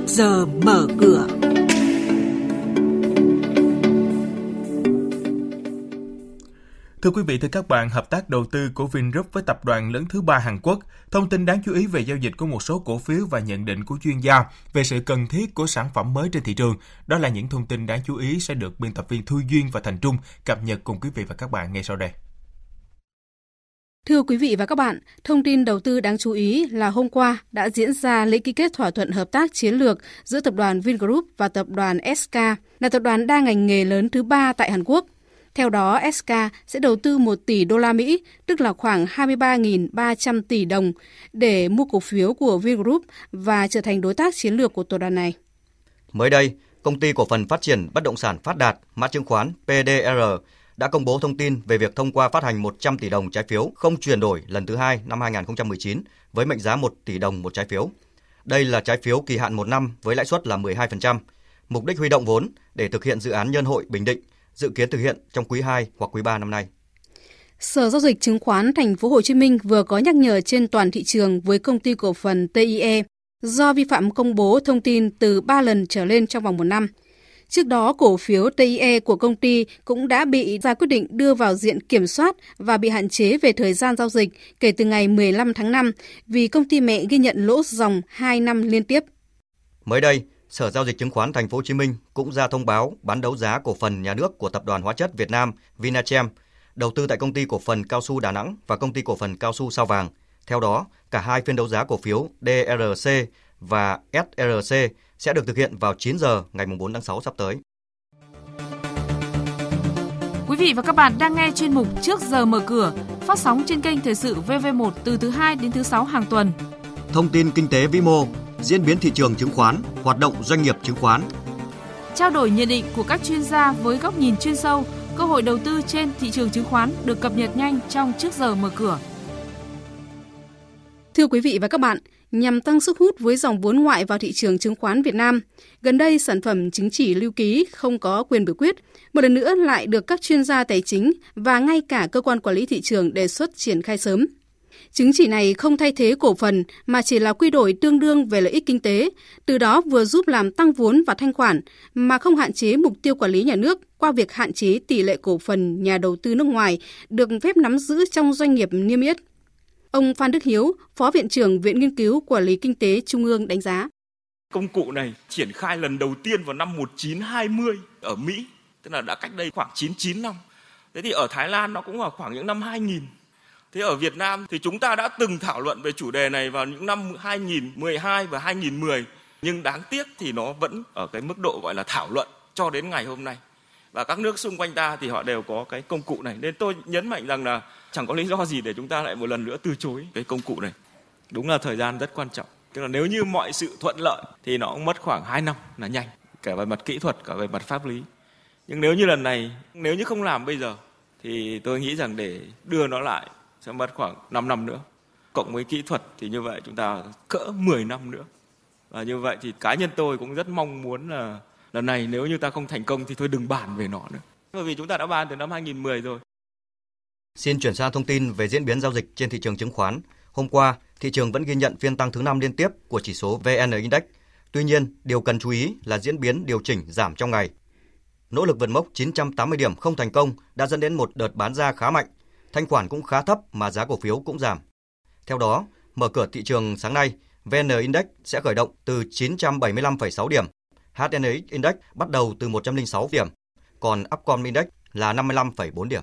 trước giờ mở cửa. Thưa quý vị, thưa các bạn, hợp tác đầu tư của Vingroup với tập đoàn lớn thứ ba Hàn Quốc, thông tin đáng chú ý về giao dịch của một số cổ phiếu và nhận định của chuyên gia về sự cần thiết của sản phẩm mới trên thị trường. Đó là những thông tin đáng chú ý sẽ được biên tập viên Thu Duyên và Thành Trung cập nhật cùng quý vị và các bạn ngay sau đây. Thưa quý vị và các bạn, thông tin đầu tư đáng chú ý là hôm qua đã diễn ra lễ ký kết thỏa thuận hợp tác chiến lược giữa tập đoàn Vingroup và tập đoàn SK, là tập đoàn đa ngành nghề lớn thứ ba tại Hàn Quốc. Theo đó, SK sẽ đầu tư 1 tỷ đô la Mỹ, tức là khoảng 23.300 tỷ đồng, để mua cổ phiếu của Vingroup và trở thành đối tác chiến lược của tập đoàn này. Mới đây, công ty cổ phần phát triển bất động sản Phát Đạt, mã chứng khoán PDR đã công bố thông tin về việc thông qua phát hành 100 tỷ đồng trái phiếu không chuyển đổi lần thứ hai năm 2019 với mệnh giá 1 tỷ đồng một trái phiếu. Đây là trái phiếu kỳ hạn 1 năm với lãi suất là 12%. Mục đích huy động vốn để thực hiện dự án Nhân hội Bình Định, dự kiến thực hiện trong quý 2 hoặc quý 3 năm nay. Sở giao dịch chứng khoán Thành phố Hồ Chí Minh vừa có nhắc nhở trên toàn thị trường với công ty cổ phần TIE do vi phạm công bố thông tin từ 3 lần trở lên trong vòng một năm. Trước đó, cổ phiếu TIE của công ty cũng đã bị ra quyết định đưa vào diện kiểm soát và bị hạn chế về thời gian giao dịch kể từ ngày 15 tháng 5 vì công ty mẹ ghi nhận lỗ dòng 2 năm liên tiếp. Mới đây, Sở giao dịch chứng khoán Thành phố Hồ Chí Minh cũng ra thông báo bán đấu giá cổ phần nhà nước của Tập đoàn Hóa chất Việt Nam Vinachem, đầu tư tại công ty cổ phần cao su Đà Nẵng và công ty cổ phần cao su Sao Vàng. Theo đó, cả hai phiên đấu giá cổ phiếu DRC và SRC sẽ được thực hiện vào 9 giờ ngày 4 tháng 6 sắp tới. Quý vị và các bạn đang nghe chuyên mục Trước giờ mở cửa, phát sóng trên kênh Thời sự VV1 từ thứ 2 đến thứ 6 hàng tuần. Thông tin kinh tế vĩ mô, diễn biến thị trường chứng khoán, hoạt động doanh nghiệp chứng khoán. Trao đổi nhận định của các chuyên gia với góc nhìn chuyên sâu, cơ hội đầu tư trên thị trường chứng khoán được cập nhật nhanh trong Trước giờ mở cửa. Thưa quý vị và các bạn, nhằm tăng sức hút với dòng vốn ngoại vào thị trường chứng khoán Việt Nam. Gần đây, sản phẩm chứng chỉ lưu ký không có quyền biểu quyết, một lần nữa lại được các chuyên gia tài chính và ngay cả cơ quan quản lý thị trường đề xuất triển khai sớm. Chứng chỉ này không thay thế cổ phần mà chỉ là quy đổi tương đương về lợi ích kinh tế, từ đó vừa giúp làm tăng vốn và thanh khoản mà không hạn chế mục tiêu quản lý nhà nước qua việc hạn chế tỷ lệ cổ phần nhà đầu tư nước ngoài được phép nắm giữ trong doanh nghiệp niêm yết. Ông Phan Đức Hiếu, Phó Viện trưởng Viện Nghiên cứu Quản lý Kinh tế Trung ương đánh giá. Công cụ này triển khai lần đầu tiên vào năm 1920 ở Mỹ, tức là đã cách đây khoảng 99 năm. Thế thì ở Thái Lan nó cũng vào khoảng những năm 2000. Thế ở Việt Nam thì chúng ta đã từng thảo luận về chủ đề này vào những năm 2012 và 2010. Nhưng đáng tiếc thì nó vẫn ở cái mức độ gọi là thảo luận cho đến ngày hôm nay. Và các nước xung quanh ta thì họ đều có cái công cụ này. Nên tôi nhấn mạnh rằng là chẳng có lý do gì để chúng ta lại một lần nữa từ chối cái công cụ này. Đúng là thời gian rất quan trọng. Tức là nếu như mọi sự thuận lợi thì nó cũng mất khoảng 2 năm là nhanh. Cả về mặt kỹ thuật, cả về mặt pháp lý. Nhưng nếu như lần này, nếu như không làm bây giờ, thì tôi nghĩ rằng để đưa nó lại sẽ mất khoảng 5 năm nữa. Cộng với kỹ thuật thì như vậy chúng ta cỡ 10 năm nữa. Và như vậy thì cá nhân tôi cũng rất mong muốn là lần này nếu như ta không thành công thì thôi đừng bàn về nó nữa bởi vì chúng ta đã bàn từ năm 2010 rồi Xin chuyển sang thông tin về diễn biến giao dịch trên thị trường chứng khoán. Hôm qua, thị trường vẫn ghi nhận phiên tăng thứ năm liên tiếp của chỉ số VN Index. Tuy nhiên, điều cần chú ý là diễn biến điều chỉnh giảm trong ngày. Nỗ lực vượt mốc 980 điểm không thành công đã dẫn đến một đợt bán ra khá mạnh. Thanh khoản cũng khá thấp mà giá cổ phiếu cũng giảm. Theo đó, mở cửa thị trường sáng nay, VN Index sẽ khởi động từ 975,6 điểm. HNX Index bắt đầu từ 106 điểm, còn Upcom Index là 55,4 điểm.